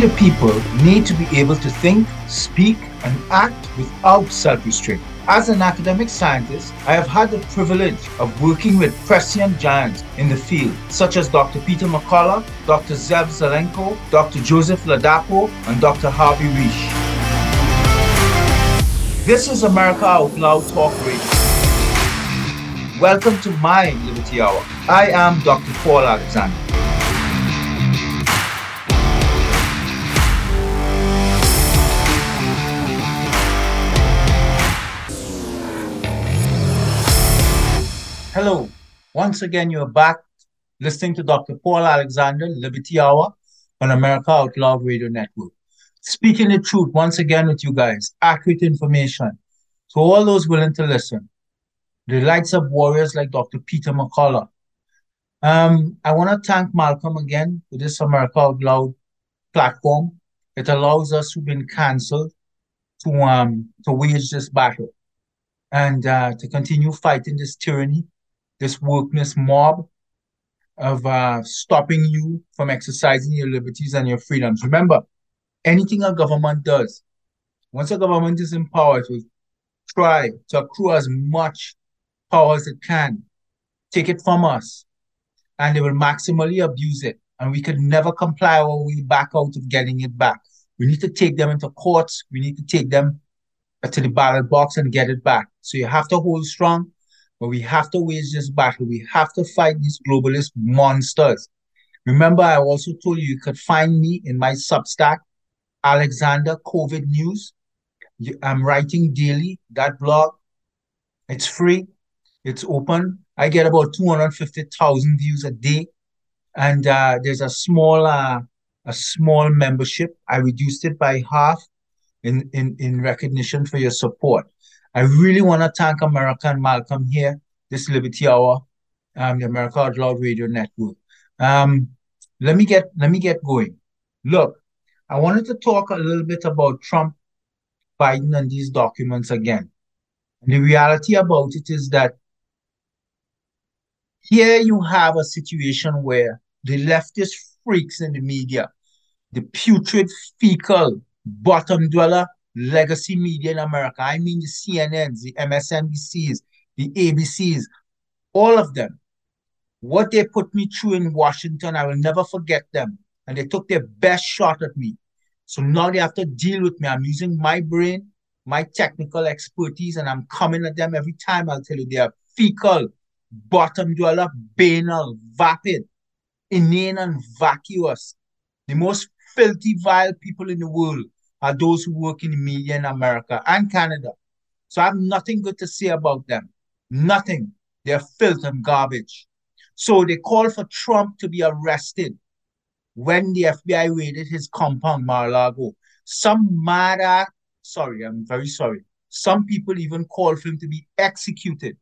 The people, need to be able to think, speak, and act without self restraint. As an academic scientist, I have had the privilege of working with prescient giants in the field, such as Dr. Peter McCullough, Dr. Zev Zelenko, Dr. Joseph Ladapo, and Dr. Harvey Risch. This is America Out Loud Talk Radio. Welcome to my Liberty Hour. I am Dr. Paul Alexander. Hello. Once again, you're back listening to Dr. Paul Alexander, Liberty Hour on America Out Loud Radio Network. Speaking the truth once again with you guys, accurate information to all those willing to listen. The likes of warriors like Dr. Peter McCullough. Um, I want to thank Malcolm again for this America Out Loud platform. It allows us who've been cancelled to um to wage this battle and uh, to continue fighting this tyranny this wokeness mob of uh, stopping you from exercising your liberties and your freedoms. Remember, anything a government does, once a government is in power, it will try to accrue as much power as it can, take it from us, and they will maximally abuse it. And we could never comply our way back out of getting it back. We need to take them into courts. We need to take them to the ballot box and get it back. So you have to hold strong. But we have to wage this battle. We have to fight these globalist monsters. Remember, I also told you you could find me in my Substack, Alexander COVID News. I'm writing daily, that blog. It's free, it's open. I get about 250,000 views a day. And uh, there's a small uh, a small membership. I reduced it by half in, in, in recognition for your support. I really want to thank America and Malcolm here, this Liberty Hour, um, the America Loud Radio Network. Um, let me get let me get going. Look, I wanted to talk a little bit about Trump, Biden, and these documents again. And the reality about it is that here you have a situation where the leftist freaks in the media, the putrid, fecal, bottom dweller legacy media in America. I mean the CNNs, the MSNBCs, the ABCs, all of them. What they put me through in Washington, I will never forget them. And they took their best shot at me. So now they have to deal with me. I'm using my brain, my technical expertise, and I'm coming at them every time. I'll tell you they are fecal, bottom dweller, banal, vapid, inane, and vacuous. The most filthy, vile people in the world are those who work in media in America and Canada. So I have nothing good to say about them. Nothing. They're filth and garbage. So they called for Trump to be arrested when the FBI raided his compound, Mar-a-Lago. Some mad sorry, I'm very sorry. Some people even called for him to be executed.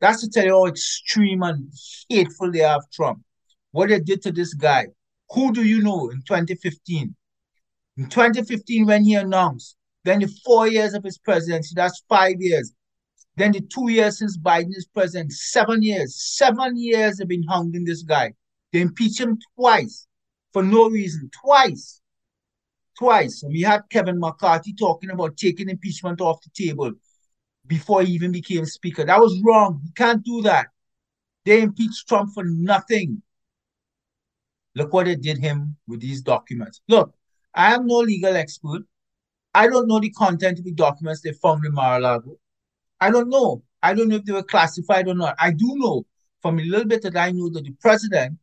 That's to tell you how extreme and hateful they have Trump. What they did to this guy. Who do you know in 2015? In 2015, when he announced, then the four years of his presidency, that's five years. Then the two years since Biden is president, seven years. Seven years have been hounding this guy. They impeached him twice for no reason. Twice. Twice. And we had Kevin McCarthy talking about taking impeachment off the table before he even became speaker. That was wrong. You can't do that. They impeached Trump for nothing. Look what they did him with these documents. Look, I am no legal expert. I don't know the content of the documents they found in Mar-a-Lago. I don't know. I don't know if they were classified or not. I do know from a little bit that I know that the president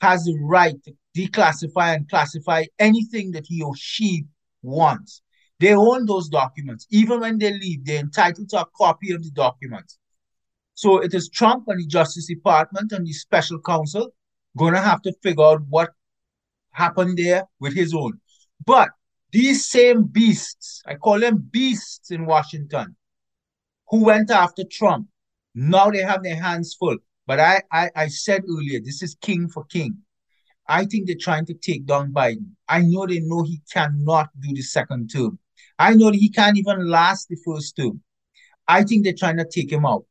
has the right to declassify and classify anything that he or she wants. They own those documents. Even when they leave, they're entitled to a copy of the documents. So it is Trump and the Justice Department and the special counsel going to have to figure out what happened there with his own. But these same beasts, I call them beasts in Washington, who went after Trump, now they have their hands full. But I, I, I said earlier, this is king for king. I think they're trying to take down Biden. I know they know he cannot do the second term. I know that he can't even last the first term. I think they're trying to take him out.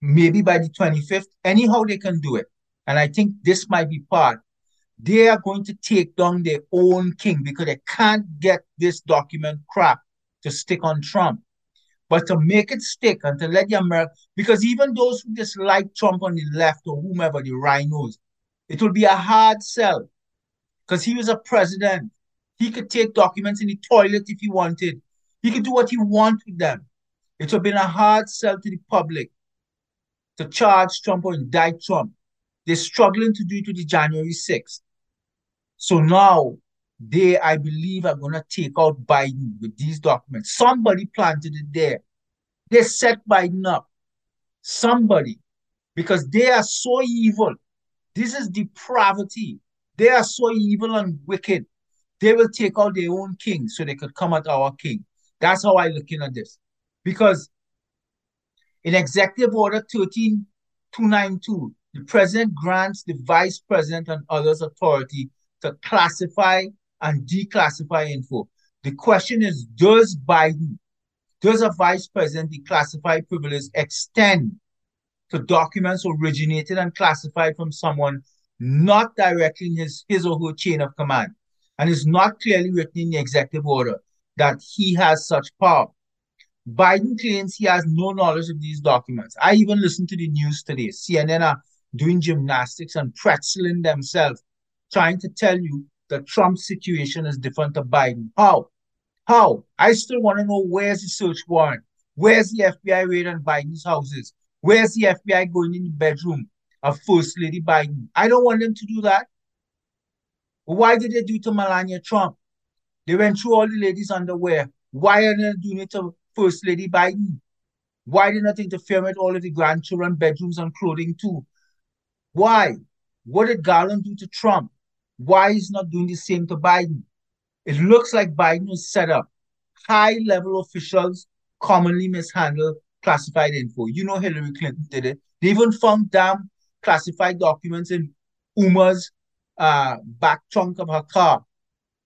Maybe by the 25th, anyhow they can do it. And I think this might be part they are going to take down their own king because they can't get this document crap to stick on Trump. But to make it stick and to let the America, because even those who dislike Trump on the left or whomever, the rhinos, it will be a hard sell because he was a president. He could take documents in the toilet if he wanted. He could do what he wanted with them. It would have been a hard sell to the public to charge Trump or indict Trump. They're struggling to do it to the January 6th. So now they, I believe, are going to take out Biden with these documents. Somebody planted it there. They set Biden up. Somebody. Because they are so evil. This is depravity. They are so evil and wicked. They will take out their own king so they could come at our king. That's how I looking at this. Because in Executive Order 13292, the president grants the vice president and others authority to classify and declassify info. The question is, does Biden, does a vice president declassify privilege extend to documents originated and classified from someone not directly in his, his or her chain of command? And it's not clearly written in the executive order that he has such power. Biden claims he has no knowledge of these documents. I even listened to the news today. CNN are doing gymnastics and pretzeling themselves, trying to tell you the Trump situation is different to Biden. How? How? I still want to know where's the search warrant? Where's the FBI raid on Biden's houses? Where's the FBI going in the bedroom of First Lady Biden? I don't want them to do that. Why did they do to Melania Trump? They went through all the ladies' underwear. Why are they doing it to First Lady Biden? Why did not interfere with all of the grandchildren bedrooms and clothing too? Why? What did Garland do to Trump? Why is not doing the same to Biden? It looks like Biden was set up. High level officials commonly mishandle classified info. You know Hillary Clinton did it. They even found damn classified documents in Uma's uh, back trunk of her car.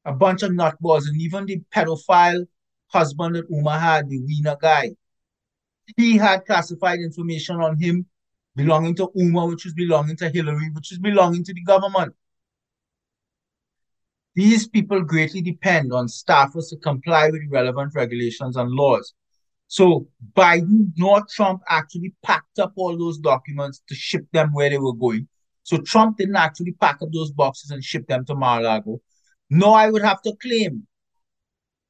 A bunch of nutballs, and even the pedophile husband that Uma had, the Weiner guy. He had classified information on him belonging to Uma, which was belonging to Hillary, which is belonging to the government. These people greatly depend on staffers to comply with relevant regulations and laws. So Biden nor Trump actually packed up all those documents to ship them where they were going. So Trump didn't actually pack up those boxes and ship them to Mar-a-Lago. No, I would have to claim,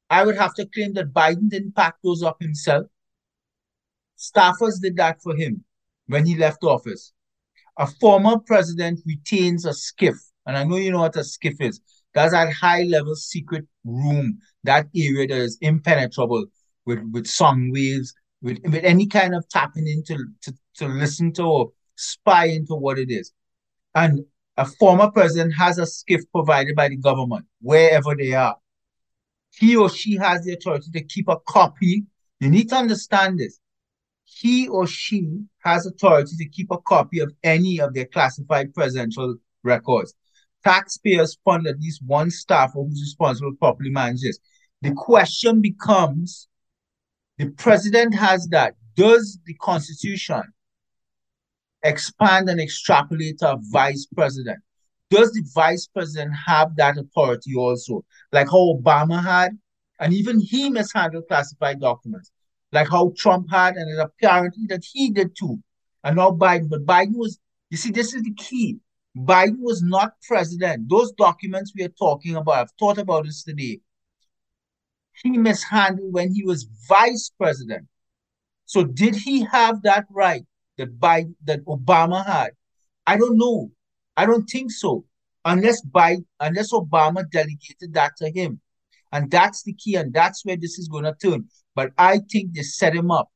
I would have to claim that Biden didn't pack those up himself. Staffers did that for him when he left office. A former president retains a skiff. and I know you know what a skiff is. That's that high level secret room, that area that is impenetrable with, with song waves, with, with any kind of tapping into to, to listen to or spy into what it is. And a former president has a skiff provided by the government, wherever they are. He or she has the authority to keep a copy. You need to understand this. He or she has authority to keep a copy of any of their classified presidential records taxpayers fund at least one staffer who's responsible for properly manage this. The question becomes, the president has that. Does the constitution expand and extrapolate a vice president? Does the vice president have that authority also? Like how Obama had, and even he mishandled classified documents. Like how Trump had, and it apparently that he did too. And now Biden, but Biden was, you see, this is the key. Biden was not president. Those documents we are talking about, I've thought about this today. He mishandled when he was vice president. So did he have that right that Biden, that Obama had? I don't know. I don't think so. Unless Biden, unless Obama delegated that to him. And that's the key, and that's where this is going to turn. But I think they set him up.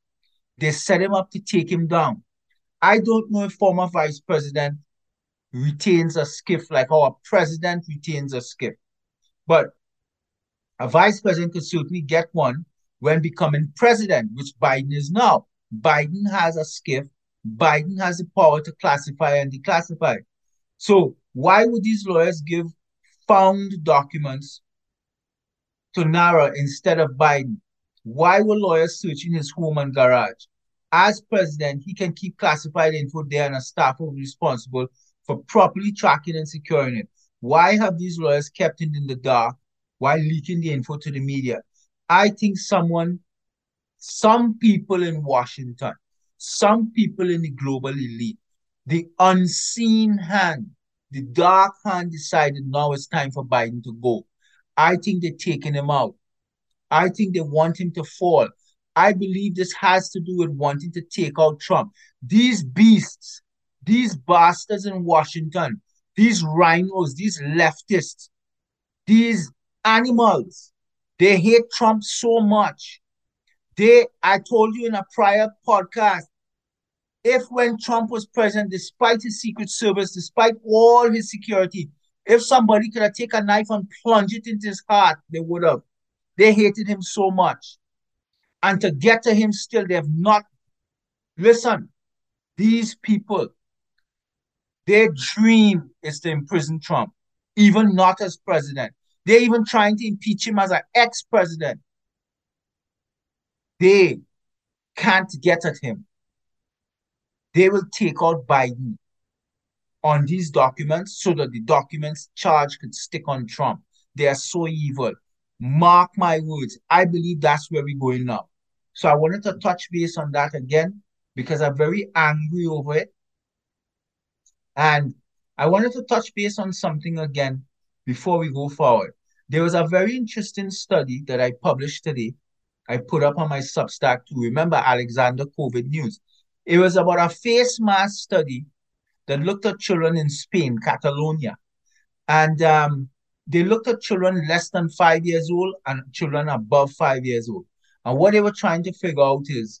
They set him up to take him down. I don't know if former vice president retains a skiff, like our president retains a skiff. But a vice president could certainly get one when becoming president, which Biden is now. Biden has a skiff. Biden has the power to classify and declassify. So why would these lawyers give found documents to NARA instead of Biden? Why were lawyers searching his home and garage? As president, he can keep classified info there and a staff be responsible for properly tracking and securing it. Why have these lawyers kept it in the dark while leaking the info to the media? I think someone, some people in Washington, some people in the global elite, the unseen hand, the dark hand decided now it's time for Biden to go. I think they're taking him out. I think they want him to fall. I believe this has to do with wanting to take out Trump. These beasts, these bastards in Washington, these rhinos, these leftists, these animals, they hate Trump so much. They, I told you in a prior podcast, if when Trump was president, despite his Secret Service, despite all his security, if somebody could have taken a knife and plunged it into his heart, they would have. They hated him so much. And to get to him still, they have not. Listen, these people, their dream is to imprison Trump, even not as president. They're even trying to impeach him as an ex president. They can't get at him. They will take out Biden on these documents so that the documents charge could stick on Trump. They are so evil. Mark my words. I believe that's where we're going now. So I wanted to touch base on that again because I'm very angry over it. And I wanted to touch base on something again before we go forward. There was a very interesting study that I published today. I put up on my Substack to remember Alexander COVID News. It was about a face mask study that looked at children in Spain, Catalonia. And um, they looked at children less than five years old and children above five years old. And what they were trying to figure out is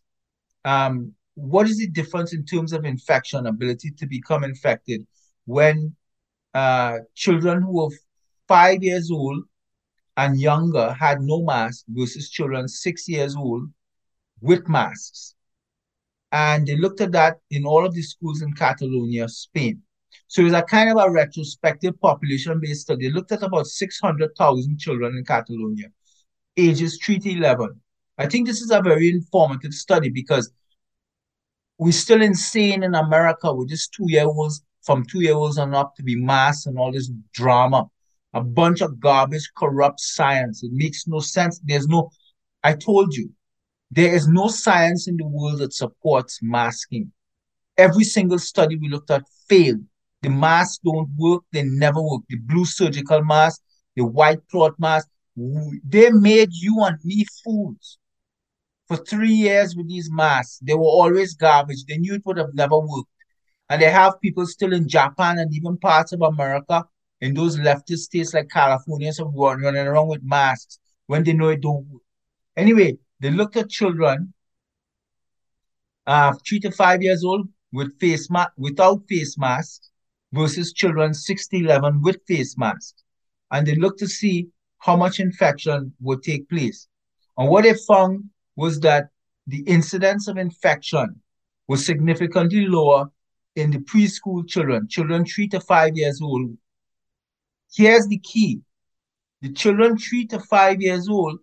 um, what is the difference in terms of infection, ability to become infected when uh, children who are five years old and younger had no mask versus children six years old with masks. And they looked at that in all of the schools in Catalonia, Spain. So it was a kind of a retrospective population-based study. They looked at about 600,000 children in Catalonia, ages 3 to 11. I think this is a very informative study because we're still insane in America with just two-year-olds, from two-year-olds and up to be mass and all this drama. A bunch of garbage, corrupt science. It makes no sense. There's no, I told you, there is no science in the world that supports masking. Every single study we looked at failed. The masks don't work, they never work. The blue surgical mask, the white cloth mask, they made you and me fools. For three years with these masks, they were always garbage. They knew it would have never worked. And they have people still in Japan and even parts of America in those leftist states like California, some running around with masks when they know it don't work. Anyway, they looked at children uh, three to five years old with face mask without face masks versus children 6 to 11 with face masks. And they looked to see how much infection would take place. And what they found was that the incidence of infection was significantly lower in the preschool children, children three to five years old. Here's the key. The children three to five years old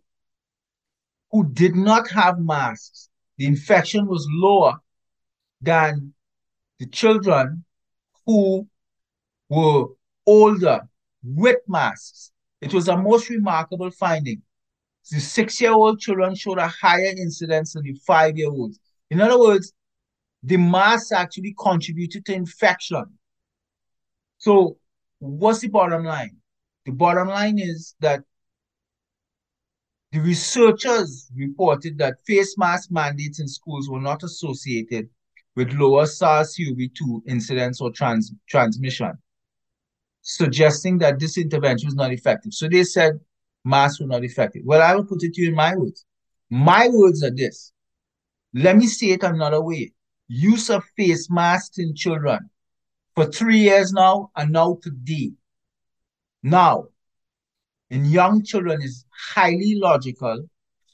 who did not have masks, the infection was lower than the children who were older with masks. It was a most remarkable finding. The six-year-old children showed a higher incidence than the five-year-olds. In other words, the mask actually contributed to infection. So what's the bottom line? The bottom line is that the researchers reported that face mask mandates in schools were not associated with lower SARS-CoV-2 incidence or trans transmission, suggesting that this intervention was not effective. So they said masks will not affect it. Well, I will put it to you in my words. My words are this. Let me say it another way. Use of face masks in children for three years now and now today. Now, in young children is highly logical,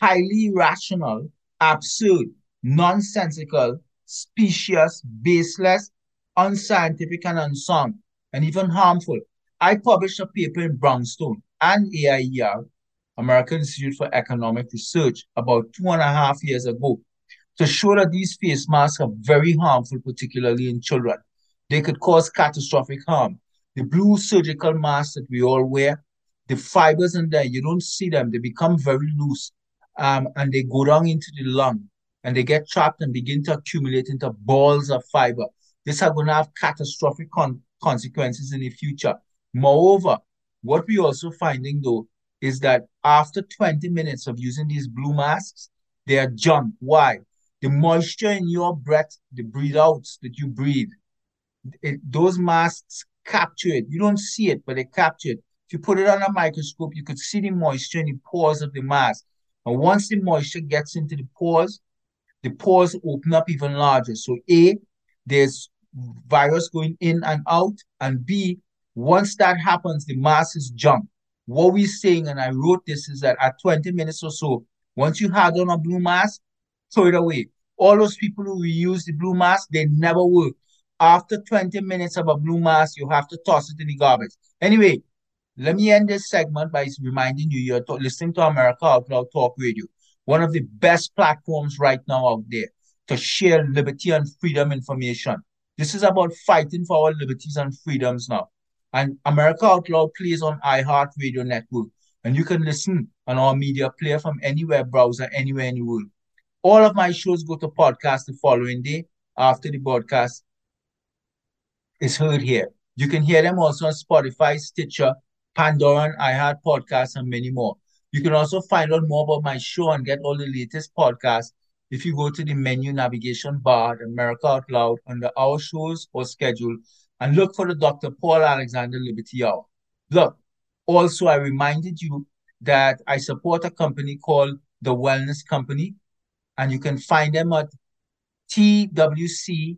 highly rational, absurd, nonsensical, specious, baseless, unscientific, and unsound, and even harmful. I published a paper in Brownstone and AIER, American Institute for Economic Research, about two and a half years ago to show that these face masks are very harmful, particularly in children. They could cause catastrophic harm. the blue surgical masks that we all wear, the fibers in there, you don't see them. They become very loose um, and they go down into the lung and they get trapped and begin to accumulate into balls of fiber. This are going to have catastrophic con consequences in the future. Moreover, what we're also finding though is that after 20 minutes of using these blue masks, they are junk. Why? The moisture in your breath, the breathe outs that you breathe, it, those masks capture it. You don't see it, but they capture it. If you put it on a microscope, you could see the moisture in the pores of the mask. And once the moisture gets into the pores, the pores open up even larger. So A, there's virus going in and out, and B, once that happens, the mask is junk. What we're saying, and I wrote this, is that at 20 minutes or so, once you had on a blue mask, throw it away. All those people who reuse the blue mask, they never work. After 20 minutes of a blue mask, you have to toss it in the garbage. Anyway, let me end this segment by reminding you you're listening to America Out Loud Talk Radio, one of the best platforms right now out there to share liberty and freedom information. This is about fighting for our liberties and freedoms now. And America Out Loud plays on iHeart Radio Network. And you can listen on our media player from any web browser anywhere in the world. All of my shows go to podcast the following day after the broadcast is heard here. You can hear them also on Spotify, Stitcher, Pandora, and iHeart Podcasts, and many more. You can also find out more about my show and get all the latest podcasts if you go to the menu navigation bar at America Out Loud under our shows or schedule and look for the Dr. Paul Alexander Liberty Hour. Look, also, I reminded you that I support a company called The Wellness Company, and you can find them at twc.health.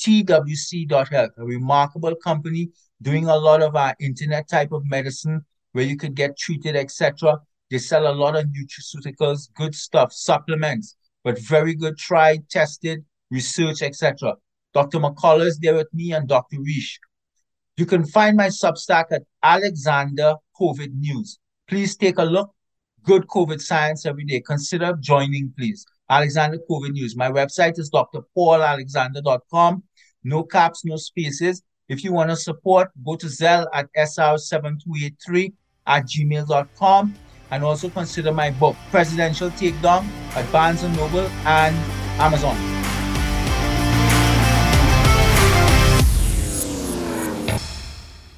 twc.health, a remarkable company doing a lot of our internet type of medicine where you could get treated, etc. They sell a lot of nutraceuticals, good stuff, supplements, but very good, tried, tested, research, etc. Dr. McCullough is there with me and Dr. Risch. You can find my Substack at Alexander COVID News. Please take a look. Good COVID science every day. Consider joining, please. Alexander COVID News. My website is drpaulalexander.com. No caps, no spaces. If you want to support, go to Zelle at sr7283 at gmail.com. And also consider my book, Presidential Takedown, at Barnes & Noble and Amazon.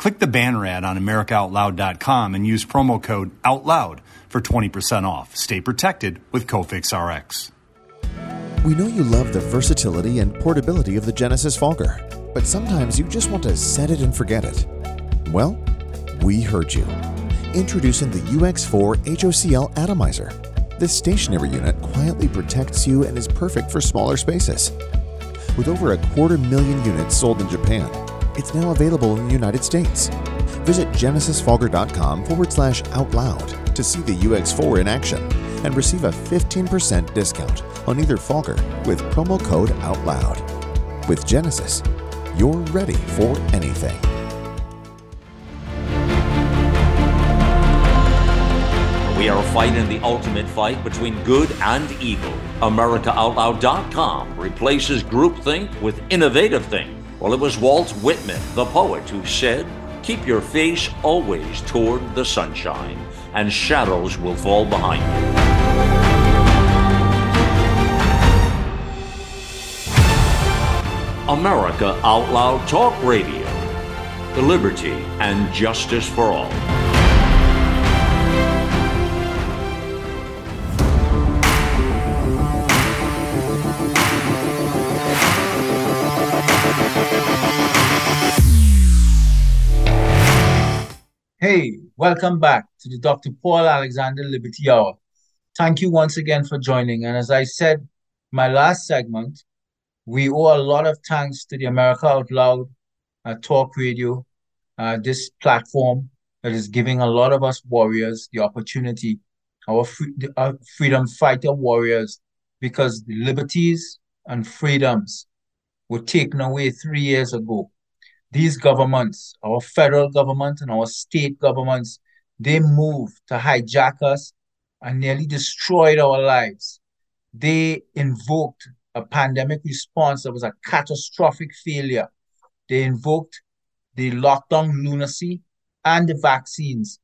Click the banner ad on AmericaOutloud.com and use promo code OUTLOUD for 20% off. Stay protected with Cofix RX. We know you love the versatility and portability of the Genesis Fogger, but sometimes you just want to set it and forget it. Well, we heard you. Introducing the UX4 HOCL Atomizer. This stationary unit quietly protects you and is perfect for smaller spaces. With over a quarter million units sold in Japan, it's now available in the United States. Visit genesisfogger.com forward slash out loud to see the UX4 in action and receive a 15% discount on either Fogger with promo code OUTLOUD. With Genesis, you're ready for anything. We are fighting the ultimate fight between good and evil. AmericaOutloud.com replaces groupthink with innovative think. Well, it was Walt Whitman, the poet, who said, Keep your face always toward the sunshine and shadows will fall behind you. America Out Loud Talk Radio. the Liberty and justice for all. Hey, welcome back to the Dr. Paul Alexander Liberty Hour. Thank you once again for joining. And as I said, my last segment, we owe a lot of thanks to the America Out Loud uh, Talk Radio, uh, this platform, that is giving a lot of us warriors the opportunity, our, free, our freedom fighter warriors, because the liberties and freedoms were taken away three years ago. These governments, our federal government and our state governments, they moved to hijack us and nearly destroyed our lives. They invoked a pandemic response that was a catastrophic failure. They invoked the lockdown lunacy and the vaccines.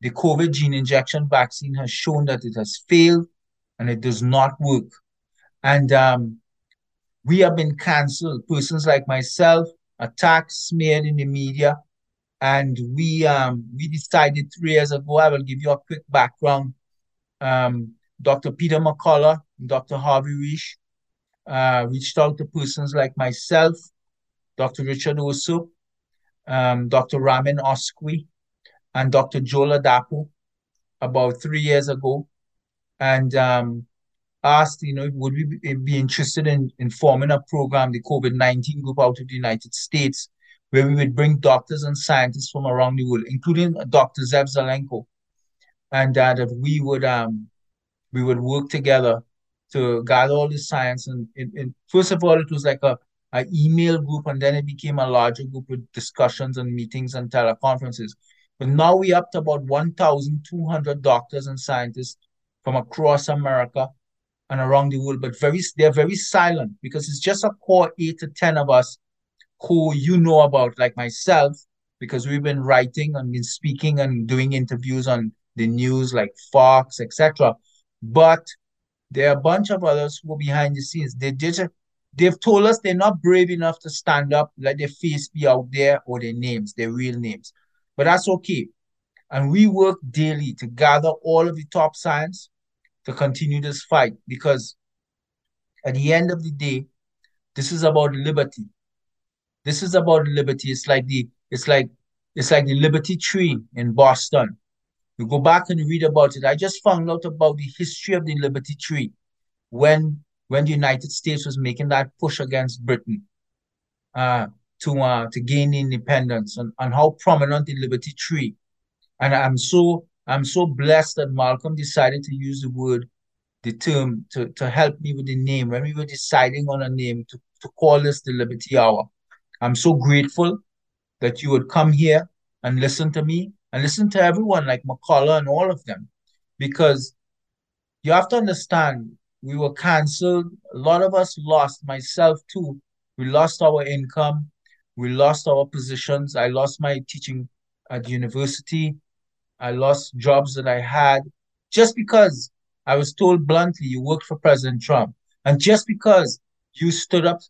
The COVID gene injection vaccine has shown that it has failed and it does not work. And um, we have been canceled. Persons like myself, attacked, made in the media. And we um, we decided three years ago, I will give you a quick background. Um, Dr. Peter McCullough, Dr. Harvey Risch, uh, reached out to persons like myself, Dr. Richard Urso, um, Dr. Ramin Oskoui, and Dr. Joe Ladapo about three years ago and um, asked, you know, would we be interested in, in forming a program, the COVID-19 group out of the United States, where we would bring doctors and scientists from around the world, including Dr. Zev Zelenko, and uh, that we would um, we would work together to gather all the science. And, and, and first of all, it was like a, a email group, and then it became a larger group with discussions and meetings and teleconferences. But now we up to about 1,200 doctors and scientists from across America and around the world, but very they're very silent because it's just a core eight to ten of us who you know about, like myself, because we've been writing and been speaking and doing interviews on the news like Fox, etc. But there are a bunch of others who are behind the scenes. They did they've told us they're not brave enough to stand up, let their face be out there or their names, their real names. But that's okay. And we work daily to gather all of the top science to continue this fight because at the end of the day, this is about liberty. This is about liberty. It's like the it's like it's like the Liberty Tree in Boston. You go back and read about it. I just found out about the history of the Liberty Tree when when the United States was making that push against Britain uh, to uh, to gain independence and, and how prominent the Liberty Tree. And I'm so I'm so blessed that Malcolm decided to use the word, the term to, to help me with the name when we were deciding on a name to, to call this the Liberty Hour. I'm so grateful that you would come here and listen to me and listen to everyone like McCullough and all of them. Because you have to understand, we were canceled. A lot of us lost, myself too. We lost our income. We lost our positions. I lost my teaching at university. I lost jobs that I had just because I was told bluntly you worked for President Trump. And just because you stood up,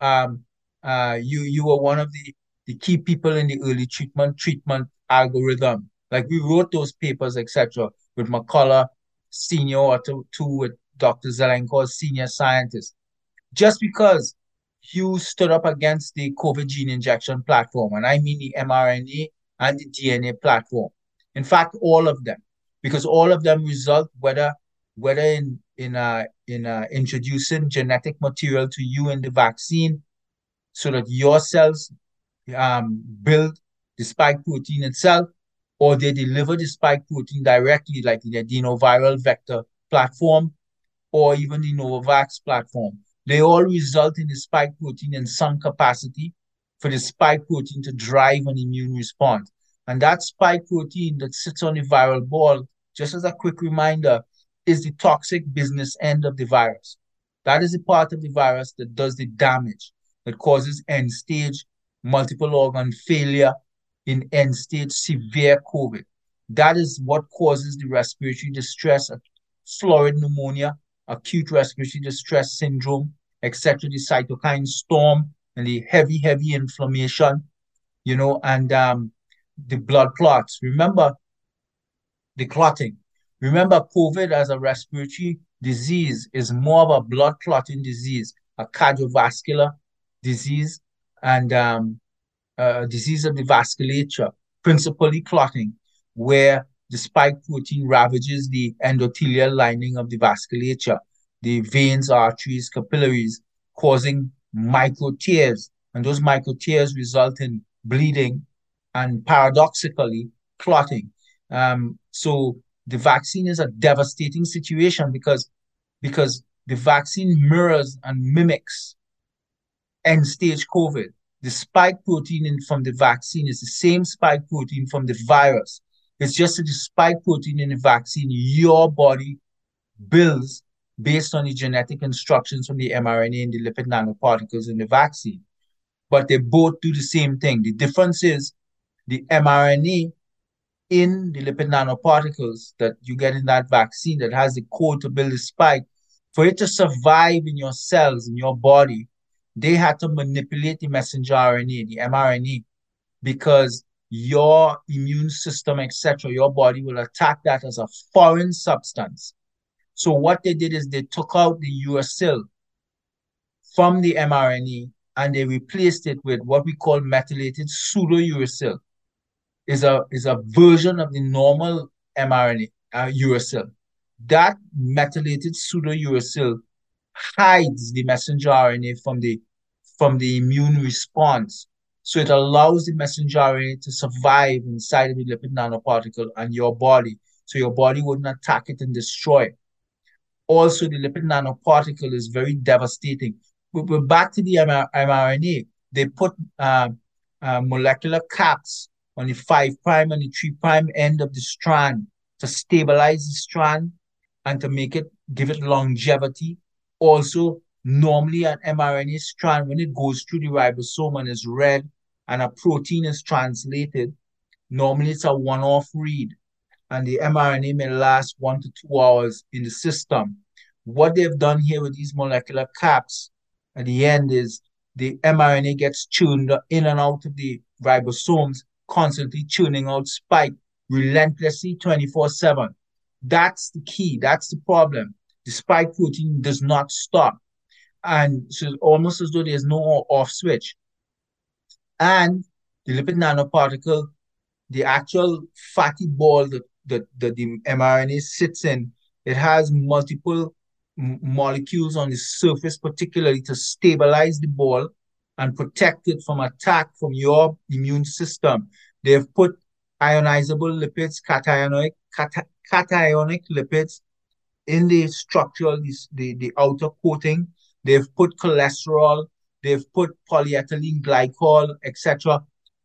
um, uh, you you were one of the, the key people in the early treatment treatment algorithm. Like we wrote those papers, etc., with McCullough, senior, or two, two with Dr. Zelenko, senior scientist. Just because you stood up against the COVID gene injection platform, and I mean the mRNA and the DNA platform. In fact, all of them, because all of them result whether whether in in uh, in uh, introducing genetic material to you in the vaccine, so that your cells um, build the spike protein itself, or they deliver the spike protein directly, like in the adenoviral vector platform, or even the Novavax platform. They all result in the spike protein in some capacity for the spike protein to drive an immune response. And that spike protein that sits on the viral ball, just as a quick reminder, is the toxic business end of the virus. That is the part of the virus that does the damage, that causes end stage multiple organ failure in end stage severe COVID. That is what causes the respiratory distress, florid pneumonia, acute respiratory distress syndrome, etc., the cytokine storm, and the heavy, heavy inflammation, you know, and um, the blood clots. Remember the clotting. Remember, COVID as a respiratory disease is more of a blood clotting disease, a cardiovascular disease, and um, disease of the vasculature, principally clotting, where the spike protein ravages the endothelial lining of the vasculature, the veins, arteries, capillaries, causing micro tears. And those micro tears result in bleeding and paradoxically clotting. Um, so the vaccine is a devastating situation because because the vaccine mirrors and mimics end stage COVID. The spike protein in, from the vaccine is the same spike protein from the virus. It's just that the spike protein in the vaccine, your body builds based on the genetic instructions from the mRNA and the lipid nanoparticles in the vaccine. But they both do the same thing. The difference is the mRNA in the lipid nanoparticles that you get in that vaccine that has the code to build the spike, for it to survive in your cells, in your body, they had to manipulate the messenger RNA, the mRNA, because your immune system, etc., your body will attack that as a foreign substance. So what they did is they took out the uracil from the mRNA and they replaced it with what we call methylated pseudouracil. Is a is a version of the normal mRNA uh, uracil. That methylated pseudouracil hides the messenger RNA from the from the immune response so it allows the messenger RNA to survive inside of the lipid nanoparticle and your body. So your body wouldn't attack it and destroy it. Also, the lipid nanoparticle is very devastating. But, but back to the mRNA, they put uh, uh, molecular caps on the 5 prime and the 3 prime end of the strand to stabilize the strand and to make it, give it longevity. Also, normally an mRNA strand, when it goes through the ribosome and is read and a protein is translated, normally it's a one-off read, and the mRNA may last one to two hours in the system. What they've done here with these molecular caps at the end is the mRNA gets tuned in and out of the ribosomes, constantly tuning out spike relentlessly 24-7. That's the key. That's the problem. The spike protein does not stop. And so almost as though there's no off switch and the lipid nanoparticle, the actual fatty ball that, that, that the mRNA sits in, it has multiple molecules on the surface, particularly to stabilize the ball and protect it from attack from your immune system. They've put ionizable lipids, cationic, cat, cationic lipids in the structural, the, the outer coating. They've put cholesterol they've put polyethylene glycol, etc.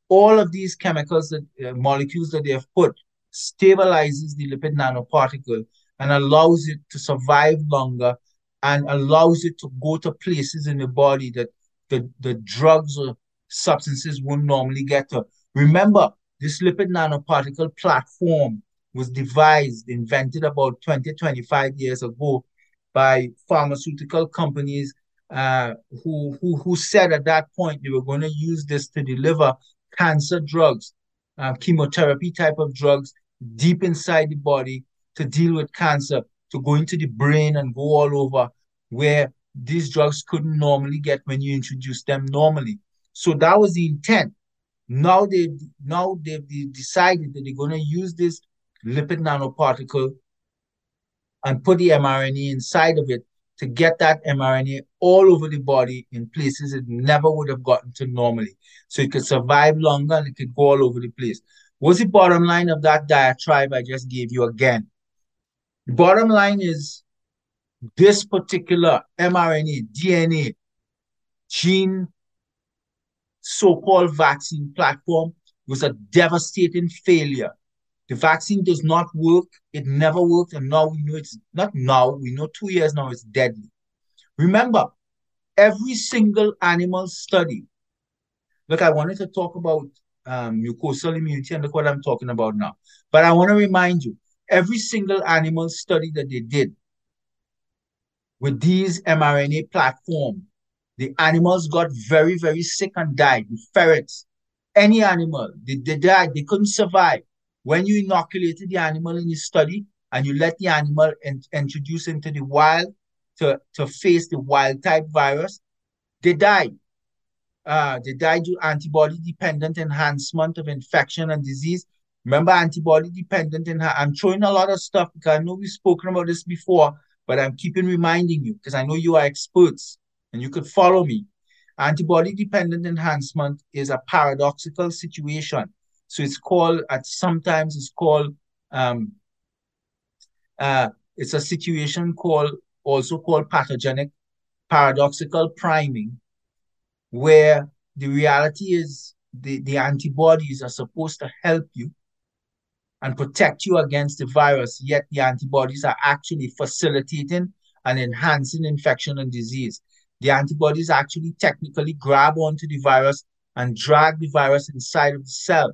All of these chemicals, that, uh, molecules that they've put, stabilizes the lipid nanoparticle and allows it to survive longer and allows it to go to places in the body that the, the drugs or substances won't normally get to. Remember, this lipid nanoparticle platform was devised, invented about 20, 25 years ago by pharmaceutical companies uh, who, who, who said at that point they were going to use this to deliver cancer drugs, uh, chemotherapy type of drugs deep inside the body to deal with cancer, to go into the brain and go all over where these drugs couldn't normally get when you introduce them normally. So that was the intent. Now they now they've decided that they're going to use this lipid nanoparticle and put the mRNA inside of it to get that mRNA all over the body in places it never would have gotten to normally. So it could survive longer and it could go all over the place. What's the bottom line of that diatribe I just gave you again? The bottom line is this particular mRNA, DNA, gene, so-called vaccine platform was a devastating failure the vaccine does not work. It never worked. And now we know it's not now, we know two years now it's deadly. Remember, every single animal study, look, I wanted to talk about um, mucosal immunity and look what I'm talking about now. But I want to remind you, every single animal study that they did with these mRNA platform, the animals got very, very sick and died. The ferrets, any animal, they, they died, they couldn't survive. When you inoculated the animal in your study and you let the animal in, introduce into the wild to, to face the wild type virus, they died. Uh, they died due antibody dependent enhancement of infection and disease. Remember, antibody dependent and I'm showing a lot of stuff because I know we've spoken about this before, but I'm keeping reminding you because I know you are experts and you could follow me. Antibody dependent enhancement is a paradoxical situation So it's called, at sometimes it's called, um, uh, it's a situation called, also called pathogenic paradoxical priming, where the reality is the, the antibodies are supposed to help you and protect you against the virus, yet the antibodies are actually facilitating and enhancing infection and disease. The antibodies actually technically grab onto the virus and drag the virus inside of the cell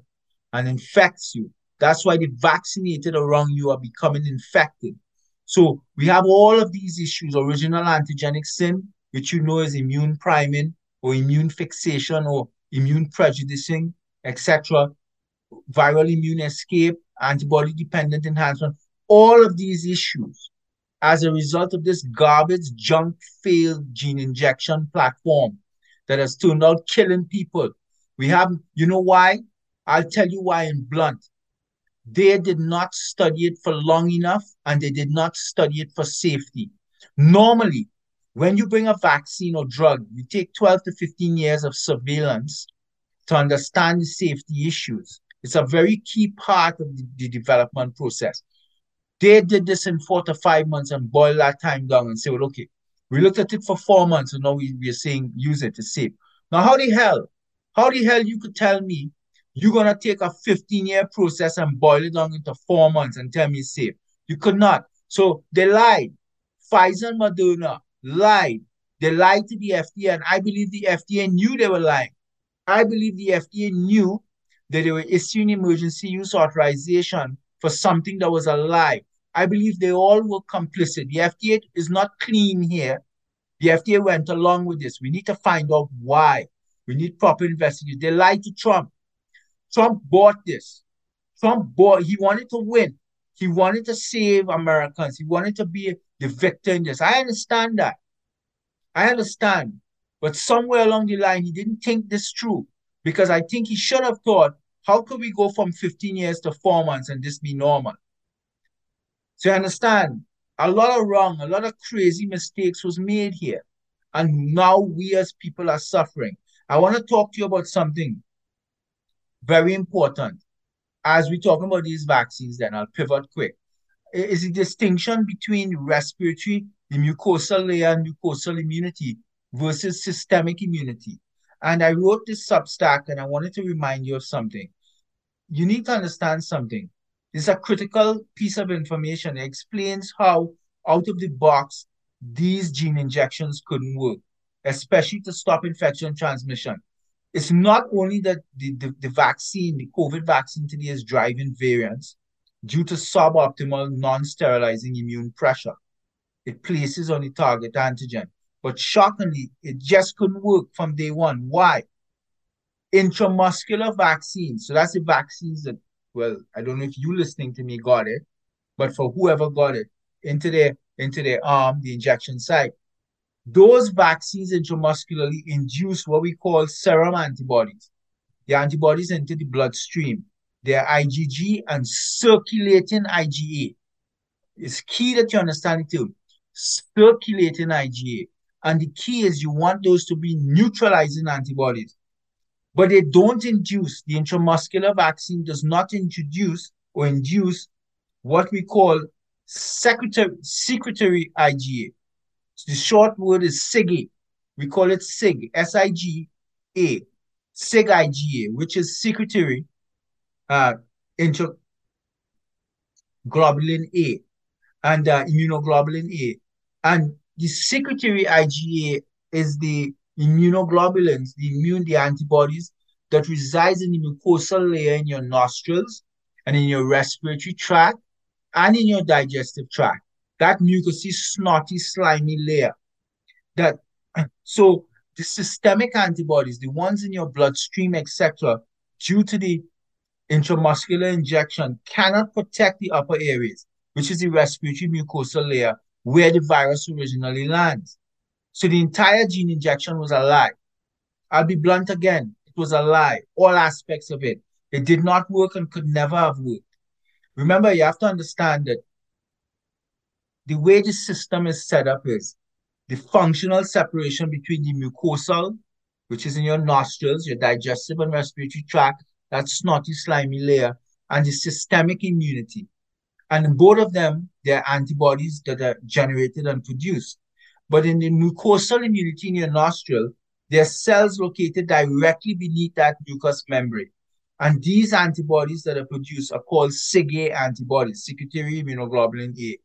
and infects you. That's why the vaccinated around you are becoming infected. So we have all of these issues, original antigenic sin, which you know is immune priming or immune fixation or immune prejudicing, etc., viral immune escape, antibody dependent enhancement, all of these issues as a result of this garbage, junk, failed gene injection platform that has turned out killing people. We have, you know why? I'll tell you why in blunt. They did not study it for long enough and they did not study it for safety. Normally, when you bring a vaccine or drug, you take 12 to 15 years of surveillance to understand the safety issues. It's a very key part of the, the development process. They did this in four to five months and boil that time down and say, well, okay, we looked at it for four months and now we, we are saying use it to save. Now, how the hell, how the hell you could tell me you're gonna take a 15 year process and boil it down into four months and tell me it's safe? You could not. So they lied. Pfizer and Moderna lied. They lied to the FDA, and I believe the FDA knew they were lying. I believe the FDA knew that they were issuing emergency use authorization for something that was a lie. I believe they all were complicit. The FDA is not clean here. The FDA went along with this. We need to find out why. We need proper investigation. They lied to Trump. Trump bought this. Trump bought, he wanted to win. He wanted to save Americans. He wanted to be the victor in this. I understand that. I understand. But somewhere along the line, he didn't think this through because I think he should have thought, how could we go from 15 years to four months and this be normal? So you understand, a lot of wrong, a lot of crazy mistakes was made here. And now we as people are suffering. I want to talk to you about something very important. As we talk about these vaccines, then I'll pivot quick. Is the distinction between respiratory, the mucosal layer, and mucosal immunity versus systemic immunity. And I wrote this Substack and I wanted to remind you of something. You need to understand something. It's a critical piece of information. It explains how, out of the box, these gene injections couldn't work, especially to stop infection transmission. It's not only that the, the, the vaccine, the COVID vaccine today is driving variants due to suboptimal non-sterilizing immune pressure. It places on the target antigen. But shockingly, it just couldn't work from day one. Why? Intramuscular vaccines. So that's the vaccines that, well, I don't know if you listening to me got it, but for whoever got it into their into their arm, the injection site, those vaccines intramuscularly induce what we call serum antibodies. The antibodies into the bloodstream. They're IgG and circulating IgA. It's key that you understand it too. Circulating IgA. And the key is you want those to be neutralizing antibodies. But they don't induce, the intramuscular vaccine does not introduce or induce what we call secretary, secretory IgA. So the short word is SIG. We call it SIG, S-I-G-A, SIG IgA, which is secretory uh, intraglobulin A and uh, immunoglobulin A. And the secretory IgA is the immunoglobulins, the immune, the antibodies that resides in the mucosal layer in your nostrils and in your respiratory tract and in your digestive tract. That mucousy, snotty, slimy layer. That so the systemic antibodies, the ones in your bloodstream, etc., due to the intramuscular injection, cannot protect the upper areas, which is the respiratory mucosal layer where the virus originally lands. So the entire gene injection was a lie. I'll be blunt again. It was a lie. All aspects of it. It did not work and could never have worked. Remember, you have to understand that the way the system is set up is the functional separation between the mucosal, which is in your nostrils, your digestive and respiratory tract, that snotty, slimy layer, and the systemic immunity. And both of them, there are antibodies that are generated and produced. But in the mucosal immunity in your nostril, there are cells located directly beneath that mucous membrane. And these antibodies that are produced are called SIG-A antibodies, secretory immunoglobulin A.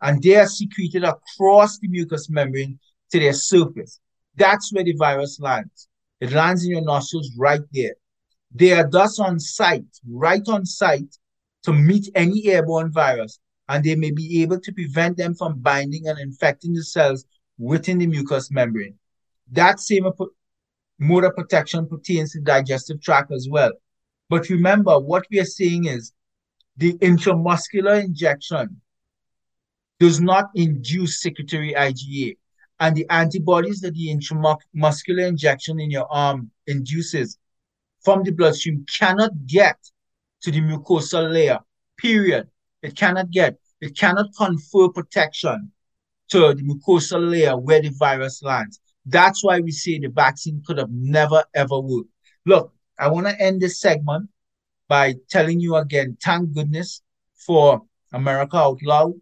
And they are secreted across the mucous membrane to their surface. That's where the virus lands. It lands in your nostrils right there. They are thus on site, right on site, to meet any airborne virus, and they may be able to prevent them from binding and infecting the cells within the mucous membrane. That same mode of protection pertains to the digestive tract as well. But remember, what we are saying is the intramuscular injection does not induce secretory IgA. And the antibodies that the intramuscular injection in your arm induces from the bloodstream cannot get to the mucosal layer, period. It cannot get, it cannot confer protection to the mucosal layer where the virus lands. That's why we say the vaccine could have never ever worked. Look, I want to end this segment by telling you again, thank goodness for America Out Loud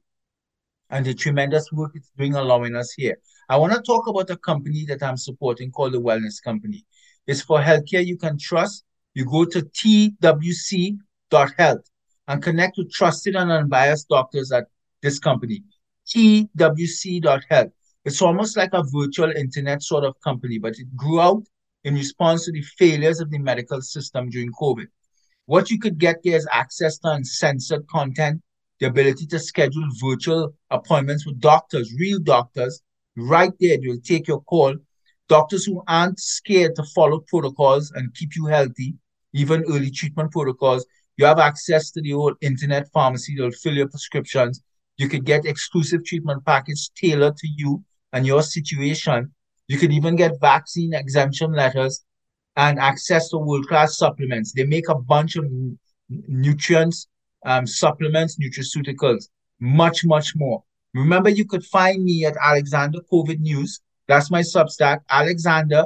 and the tremendous work it's doing allowing us here. I want to talk about a company that I'm supporting called the Wellness Company. It's for healthcare you can trust. You go to twc.health and connect with trusted and unbiased doctors at this company, twc.health. It's almost like a virtual internet sort of company, but it grew out in response to the failures of the medical system during COVID. What you could get there is access to uncensored content, the ability to schedule virtual appointments with doctors, real doctors, right there. They'll take your call doctors who aren't scared to follow protocols and keep you healthy, even early treatment protocols. You have access to the old internet pharmacy. They'll fill your prescriptions. You could get exclusive treatment package tailored to you and your situation. You could even get vaccine exemption letters and access to world-class supplements. They make a bunch of nutrients, um, supplements, nutraceuticals, much, much more. Remember, you could find me at Alexander COVID News that's my Substack, Alexander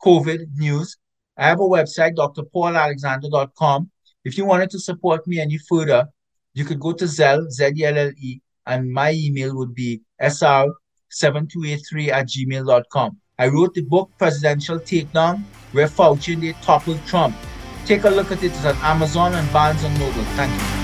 COVID News. I have a website, drpaulalexander.com. If you wanted to support me any further, you could go to Zelle, Z-E-L-L-E, and my email would be sr7283 at gmail.com. I wrote the book Presidential Takedown, where Fauci toppled Trump. Take a look at it. It's on Amazon and Barnes & Noble. Thank you.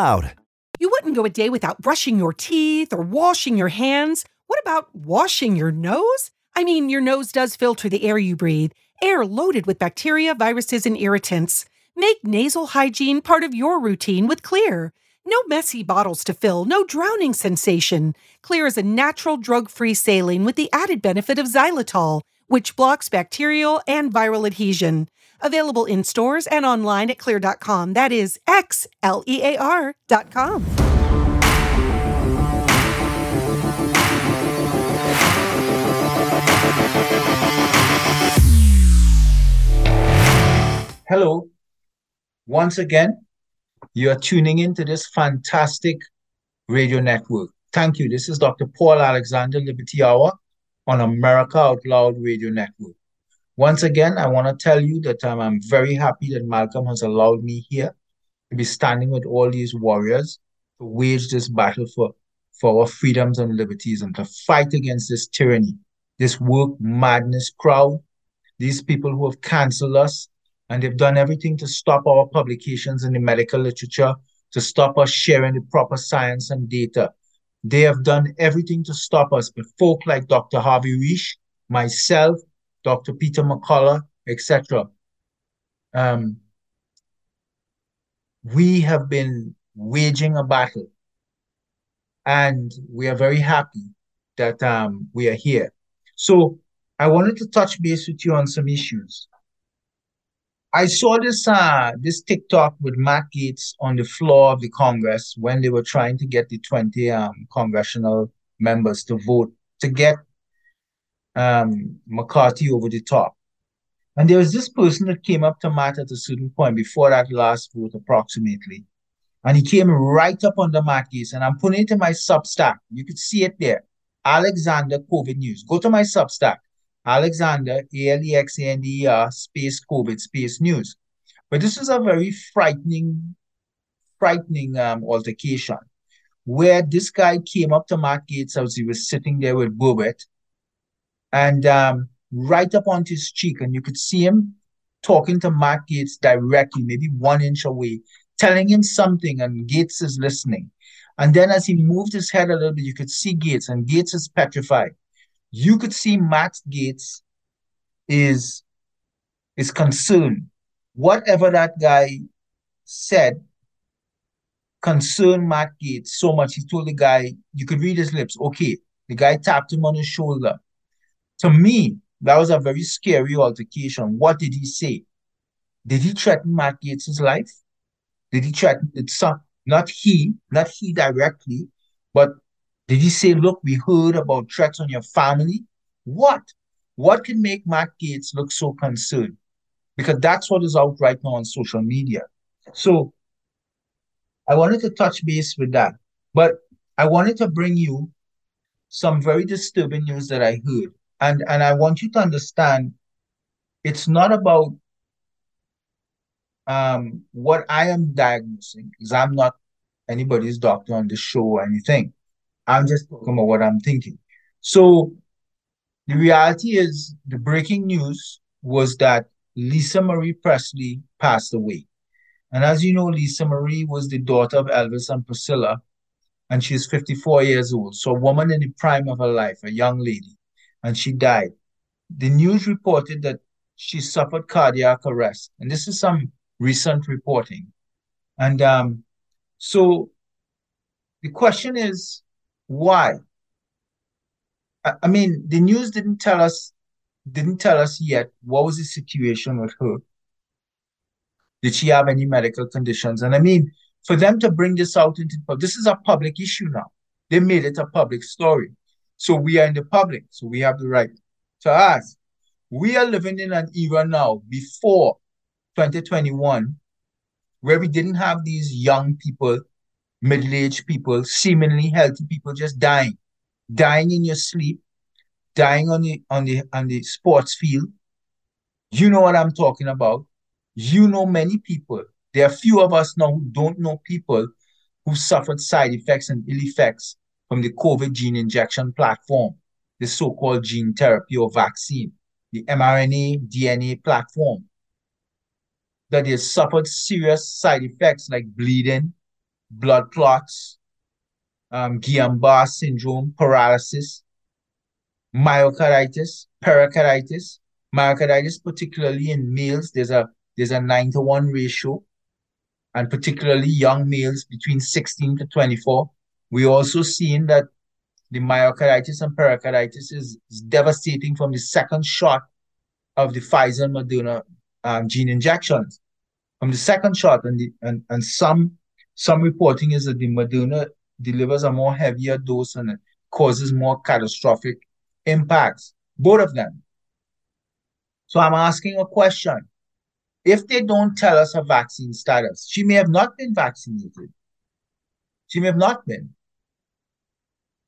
You wouldn't go a day without brushing your teeth or washing your hands. What about washing your nose? I mean, your nose does filter the air you breathe, air loaded with bacteria, viruses, and irritants. Make nasal hygiene part of your routine with Xlear. No messy bottles to fill, no drowning sensation. Xlear is a natural drug free saline with the added benefit of xylitol, which blocks bacterial and viral adhesion. Available in stores and online at xlear.com. That is X L E A R.com. Hello. Once again, you are tuning into this fantastic radio network. Thank you. This is Dr. Paul Alexander Liberty Hour on America Out Loud Radio Network. Once again, I want to tell you that um, I'm very happy that Malcolm has allowed me here to be standing with all these warriors to wage this battle for, for our freedoms and liberties and to fight against this tyranny this work madness crowd, these people who have canceled us, and they've done everything to stop our publications in the medical literature, to stop us sharing the proper science and data. They have done everything to stop us. But folk like Dr. Harvey Risch, myself, Dr. Peter McCullough, etc. Um, we have been waging a battle, and we are very happy that um, we are here. So I wanted to touch base with you on some issues. I saw this uh, this TikTok with Matt Gaetz on the floor of the Congress when they were trying to get the 20 um, congressional members to vote to get um, McCarthy over the top. And there was this person that came up to Matt at a certain point before that last vote, approximately. And he came right up on the Matt Gaetz, and I'm putting it in my Substack. You could see it there. Alexander COVID News. Go to my Substack. Alexander, A-L-E-X-A-N-D-E-R, space COVID, space news. But this is a very frightening, frightening um, altercation where this guy came up to Matt Gaetz as he was sitting there with Boebert and um, right up onto his cheek, and you could see him talking to Mark Gaetz directly, maybe one inch away, telling him something, and Gaetz is listening. And then as he moved his head a little bit, you could see Gaetz, and Gaetz is petrified. You could see Matt Gaetz is is concerned. Whatever that guy said concerned Matt Gaetz so much. He told the guy, you could read his lips. Okay. The guy tapped him on his shoulder. To me, that was a very scary altercation. What did he say? Did he threaten Matt Gaetz' life? Did he threaten some not he, not he directly, but did he say, look, we heard about threats on your family? What? What can make Matt Gaetz look so concerned? Because that's what is out right now on social media. So I wanted to touch base with that. But I wanted to bring you some very disturbing news that I heard. And, and I want you to understand it's not about um, what I am diagnosing, because I'm not anybody's doctor on the show or anything. I'm just talking about what I'm thinking. So the reality is the breaking news was that Lisa Marie Presley passed away. And as you know, Lisa Marie was the daughter of Elvis and Priscilla, and she's 54 years old. So a woman in the prime of her life, a young lady, and she died. The news reported that she suffered cardiac arrest. And this is some recent reporting. And um, so the question is, why? I, I mean, the news didn't tell us didn't tell us yet what was the situation with her. Did she have any medical conditions? And I mean, for them to bring this out into public, this is a public issue now. They made it a public story. So we are in the public. So we have the right to ask. We are living in an era now before 2021 where we didn't have these young people, middle-aged people, seemingly healthy people just dying, dying in your sleep, dying on the on the on the sports field. You know what I'm talking about. You know many people. There are few of us now who don't know people who suffered side effects and ill effects from the COVID gene injection platform, the so-called gene therapy or vaccine, the mRNA DNA platform that they suffered serious side effects like bleeding, blood clots, um, Guillain-Barré syndrome, paralysis, myocarditis, pericarditis, myocarditis, particularly in males, there's a there's a nine to one ratio, and particularly young males between 16 to 24. We also seen that the myocarditis and pericarditis is, is devastating from the second shot of the Pfizer and Moderna um, gene injections. From the second shot, and, the, and, and some some reporting is that the Moderna delivers a more heavier dose and it causes more catastrophic impacts. Both of them. So I'm asking a question. If they don't tell us her vaccine status, she may have not been vaccinated. She may have not been.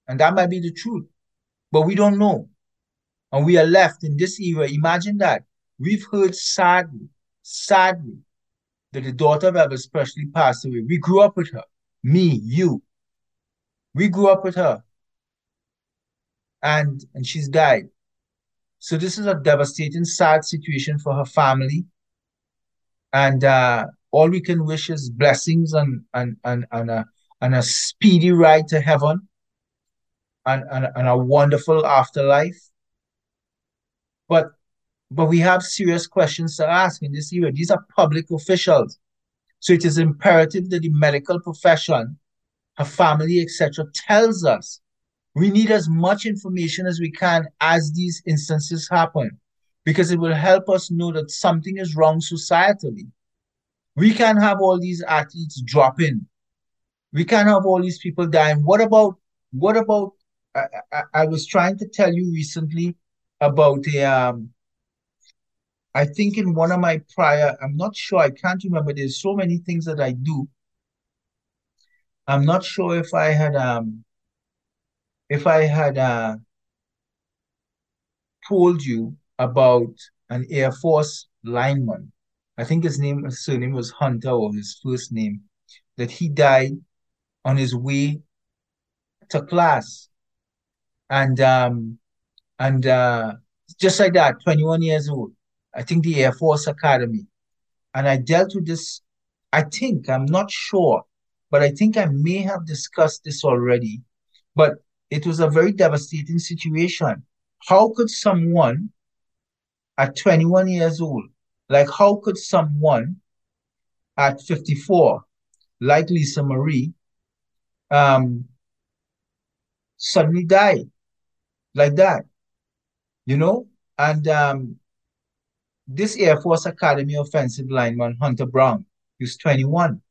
And that might be the truth. But we don't know. And we are left in this era. Imagine that. We've heard sadly, sadly, that the daughter of Elvis Presley passed away. We grew up with her. Me, you. We grew up with her. And and she's died. So this is a devastating, sad situation for her family. And uh, all we can wish is blessings and and and, and, a, and a speedy ride to heaven and, and, and a wonderful afterlife. But but we have serious questions to ask in this area. These are public officials. So it is imperative that the medical profession, her family, etc., tells us. We need as much information as we can as these instances happen, because it will help us know that something is wrong societally. We can't have all these athletes dropping. We can't have all these people dying. What about what about? I, I, I was trying to tell you recently about a um, I think in one of my prior, I'm not sure, I can't remember. There's so many things that I do. I'm not sure if I had um if I had uh told you about an Air Force lineman. I think his name his surname was Hunter or his first name, that he died on his way to class. And um and uh just like that, 21 years old. I think the Air Force Academy. And I dealt with this, I think, I'm not sure, but I think I may have discussed this already. But it was a very devastating situation. How could someone at 21 years old, like how could someone at 54, like Lisa Marie, um, suddenly die like that? You know? And um, this Air Force Academy offensive lineman, Hunter Brown, who's 21.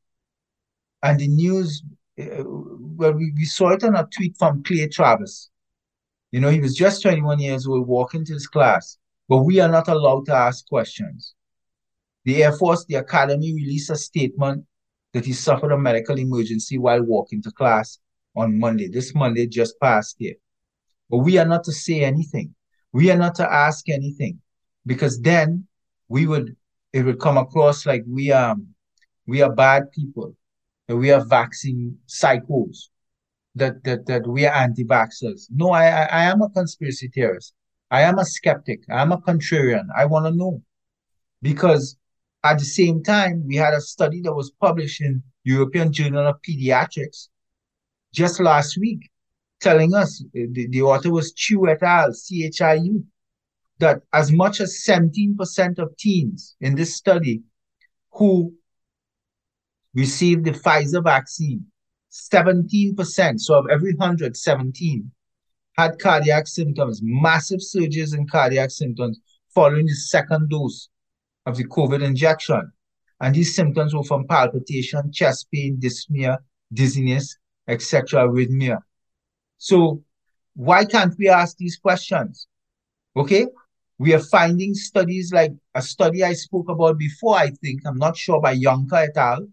And the news, uh, well, we, we saw it on a tweet from Clay Travis. You know, he was just 21 years old, walking to his class, but we are not allowed to ask questions. The Air Force, the Academy released a statement that he suffered a medical emergency while walking to class on Monday. This Monday just passed here. But we are not to say anything. We are not to ask anything. Because then we would it would come across like we are we are bad people. That we are vaccine psychos. That that that we are anti-vaxxers. No I, I i am a conspiracy theorist. I am a skeptic. I am a contrarian. I want to know. Because at the same time we had a study that was published in european journal of pediatrics just last week telling us uh, the, the author was chu et al chiu that as much as 17% of teens in this study who received the Pfizer vaccine, 17%, so of every 100, 17, had cardiac symptoms, massive surges in cardiac symptoms following the second dose of the COVID injection. And these symptoms were from palpitation, chest pain, dyspnea, dizziness, etc., arrhythmia. So why can't we ask these questions? Okay, we are finding studies like a study I spoke about before, I think, I'm not sure, by Yonker et al.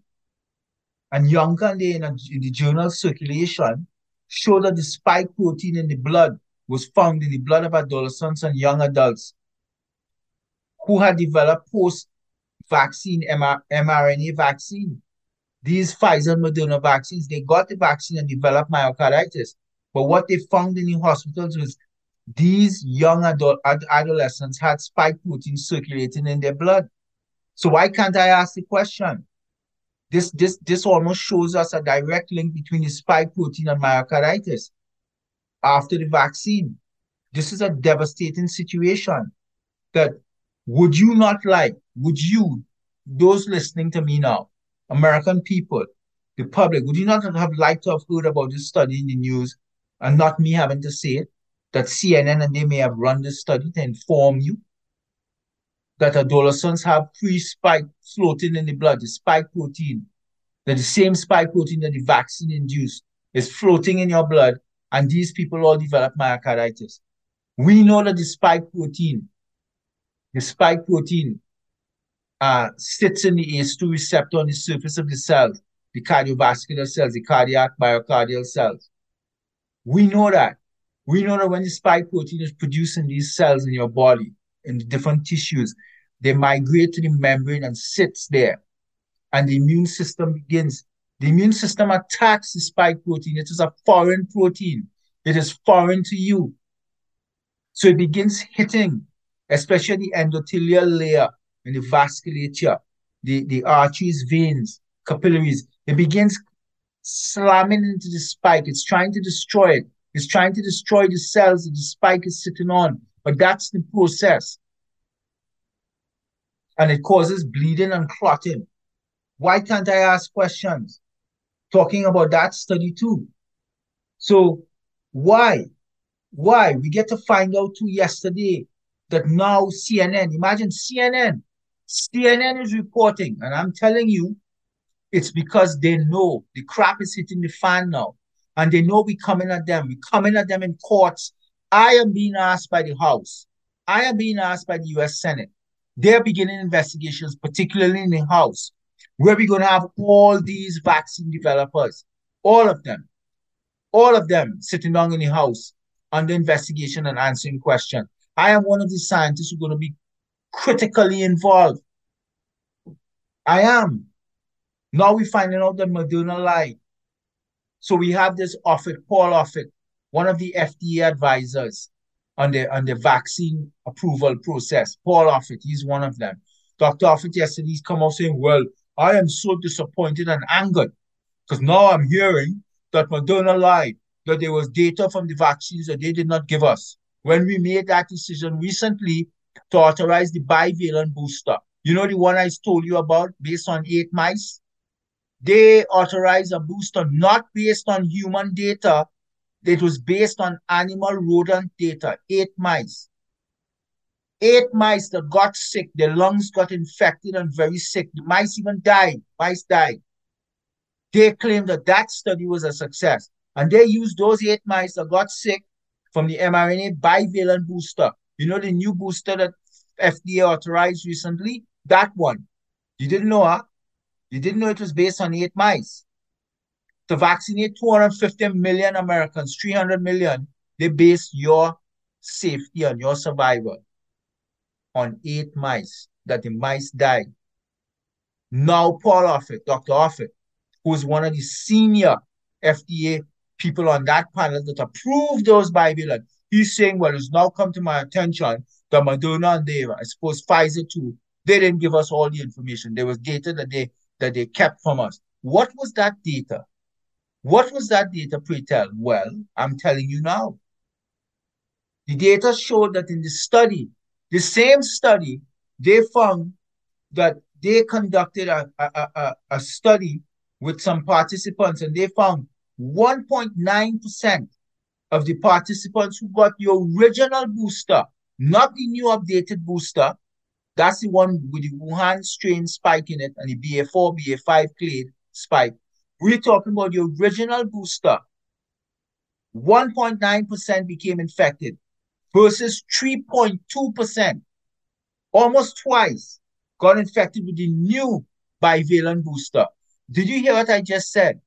And Yonker in, a, in the journal Circulation showed that the spike protein in the blood was found in the blood of adolescents and young adults who had developed post-vaccine mRNA vaccine. These Pfizer and Moderna vaccines, they got the vaccine and developed myocarditis. But what they found in the hospitals was these young adult ad- adolescents had spike protein circulating in their blood. So why can't I ask the question? This this this almost shows us a direct link between the spike protein and myocarditis after the vaccine. This is a devastating situation. That would you not like? Would you, those listening to me now, American people, the public, would you not have liked to have heard about this study in the news and not me having to say it? that CNN and they may have run this study to inform you that adolescents have pre-spike floating in the blood, the spike protein, that the same spike protein that the vaccine induced is floating in your blood, and these people all develop myocarditis. We know that the spike protein, the spike protein uh, sits in the ACE2 receptor on the surface of the cells, the cardiovascular cells, the cardiac myocardial cells. We know that. We know that when the spike protein is produced in these cells in your body, in the different tissues, they migrate to the membrane and sits there. And the immune system begins. The immune system attacks the spike protein. It is a foreign protein. It is foreign to you. So it begins hitting especially the endothelial layer and the vasculature, the, the arteries, veins, capillaries. It begins slamming into the spike. It's trying to destroy it. It's trying to destroy the cells that the spike is sitting on. But that's the process. And it causes bleeding and clotting. Why can't I ask questions? Talking about that study too. So why? Why? We get to find out too yesterday that now CNN, imagine CNN, CNN is reporting, and I'm telling you, it's because they know the crap is hitting the fan now. And they know we're coming at them. We're coming at them in courts. I am being asked by the House. I am being asked by the US Senate. They're beginning investigations, particularly in the House, where we're going to have all these vaccine developers, all of them, all of them sitting down in the House under investigation and answering questions. I am one of the scientists who are going to be critically involved. I am. Now we're finding out that Moderna lied. So we have this Offit, Paul Offit, one of the FDA advisors on the on the vaccine approval process. Paul Offit, he's one of them. Dr. Offit yesterday he's come out saying, Well, I am so disappointed and angered because now I'm hearing that Moderna lied, that there was data from the vaccines that they did not give us. When we made that decision recently to authorize the bivalent booster, you know the one I told you about based on eight mice? They authorized a booster not based on human data. It was based on animal rodent data, eight mice. Eight mice that got sick, their lungs got infected and very sick. The mice even died. Mice died. They claimed that that study was a success. And they used those eight mice that got sick from the mRNA bivalent booster. You know the new booster that FDA authorized recently? That one. You didn't know, huh? You didn't know it was based on eight mice. To vaccinate 250 million Americans, 300 million, they based your safety and your survival on eight mice, that the mice died. Now Paul Offit, Dr. Offit, who's one of the senior FDA people on that panel that approved those bivalent, he's saying, well, it's now come to my attention that Moderna and they, I suppose Pfizer too, they didn't give us all the information. There was data that they that they kept from us. What was that data? What was that data, pray tell? Well, I'm telling you now. The data showed that in the study, the same study, they found that they conducted a, a, a, a study with some participants and they found 1.9% of the participants who got the original booster, not the new updated booster, that's the one with the Wuhan strain spike in it and the BA4, BA5 clade spike. We're talking about the original booster. 1.9% became infected versus 3.2%, almost twice, got infected with the new bivalent booster. Did you hear what I just said?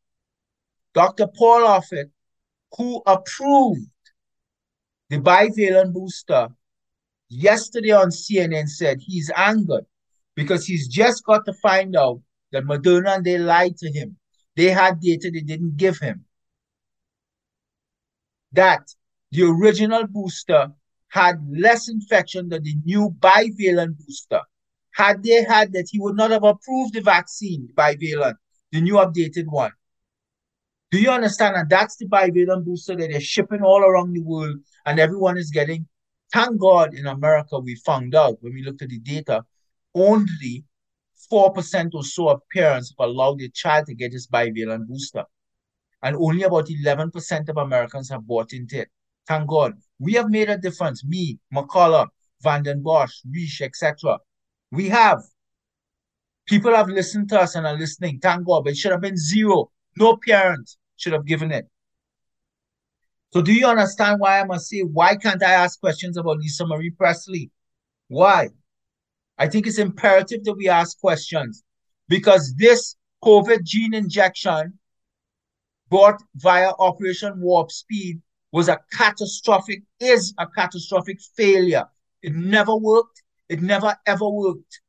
Dr. Paul Offit, who approved the bivalent booster, yesterday on CNN said he's angered because he's just got to find out that Moderna and they lied to him. They had data they didn't give him. That the original booster had less infection than the new bivalent booster. Had they had that, he would not have approved the vaccine, bivalent, the new updated one. Do you understand? And that's the bivalent booster that they're shipping all around the world, and everyone is getting Thank God in America, we found out when we looked at the data, only 4% or so of parents have allowed their child to get this bivalent booster. And only about 11% of Americans have bought into it. Thank God. We have made a difference. Me, McCullough, Vanden Bossche, Risch, etc. We have. People have listened to us and are listening. Thank God. But it should have been zero. No parent should have given it. So do you understand why I must say, why can't I ask questions about Lisa Marie Presley? Why? I think it's imperative that we ask questions because this COVID gene injection brought via Operation Warp Speed was a catastrophic, is a catastrophic failure. It never worked. It never ever worked.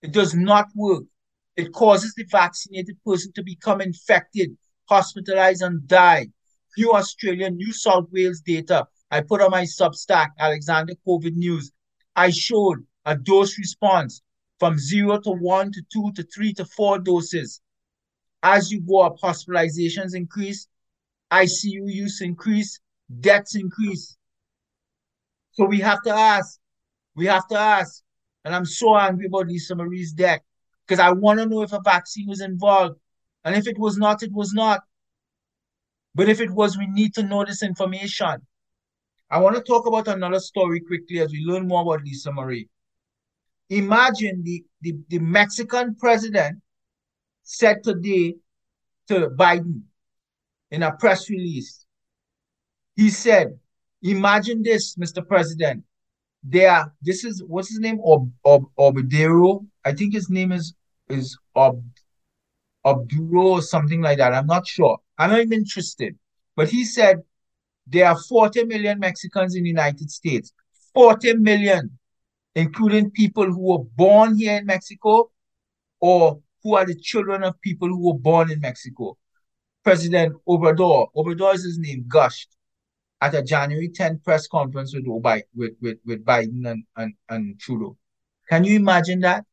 It does not work. It causes the vaccinated person to become infected, hospitalized, and die. New Australian, New South Wales data. I put on my Substack, Alexander COVID News. I showed a dose response from zero to one to two to three to four doses. As you go up, hospitalizations increase, ICU use increase, deaths increase. So we have to ask, we have to ask, and I'm so angry about Lisa Marie's death because I want to know if a vaccine was involved. And if it was not, it was not. But if it was, we need to know this information. I want to talk about another story quickly as we learn more about Lisa Marie. Imagine the, the, the Mexican president said today to Biden in a press release. He said, Imagine this, Mr. President. There, this is what's his name? Ob, Ob, Obadero. I think his name is is Ob, Obduro or something like that. I'm not sure. I'm interested. But he said there are 40 million Mexicans in the United States. 40 million, including people who were born here in Mexico or who are the children of people who were born in Mexico. President Obrador, Obrador is his name, gushed at a January 10th press conference with, with, with, with Biden and, and, and Trudeau. Can you imagine that?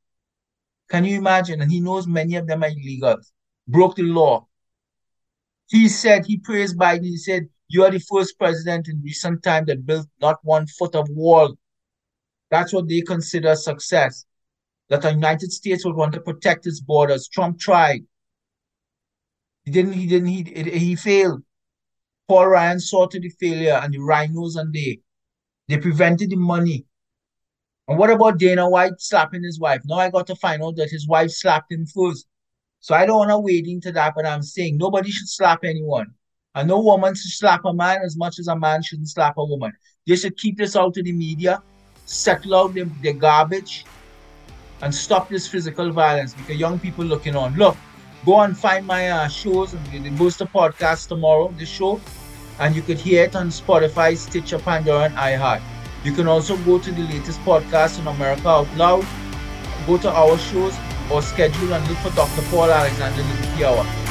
Can you imagine? And he knows many of them are illegals, broke the law. He said, he praised Biden. He said, You are the first president in recent time that built not one foot of wall. That's what they consider success. That the United States would want to protect its borders. Trump tried. He didn't, he didn't, he, he failed. Paul Ryan saw to the failure and the RINOs and they, they prevented the money. And what about Dana White slapping his wife? Now I got to find out that his wife slapped him first. So I don't want to wade into that, but I'm saying nobody should slap anyone. And no woman should slap a man as much as a man shouldn't slap a woman. They should keep this out of the media, settle out their, the garbage, and stop this physical violence because young people looking on. Look, go and find my uh, shows and the Booster podcast tomorrow, the show and you could hear it on Spotify, Stitcher, Pandora, and iHeart. You can also go to the latest podcast on America Out Loud, go to our shows, or schedule and look for Dr. Paul Alexander Hour.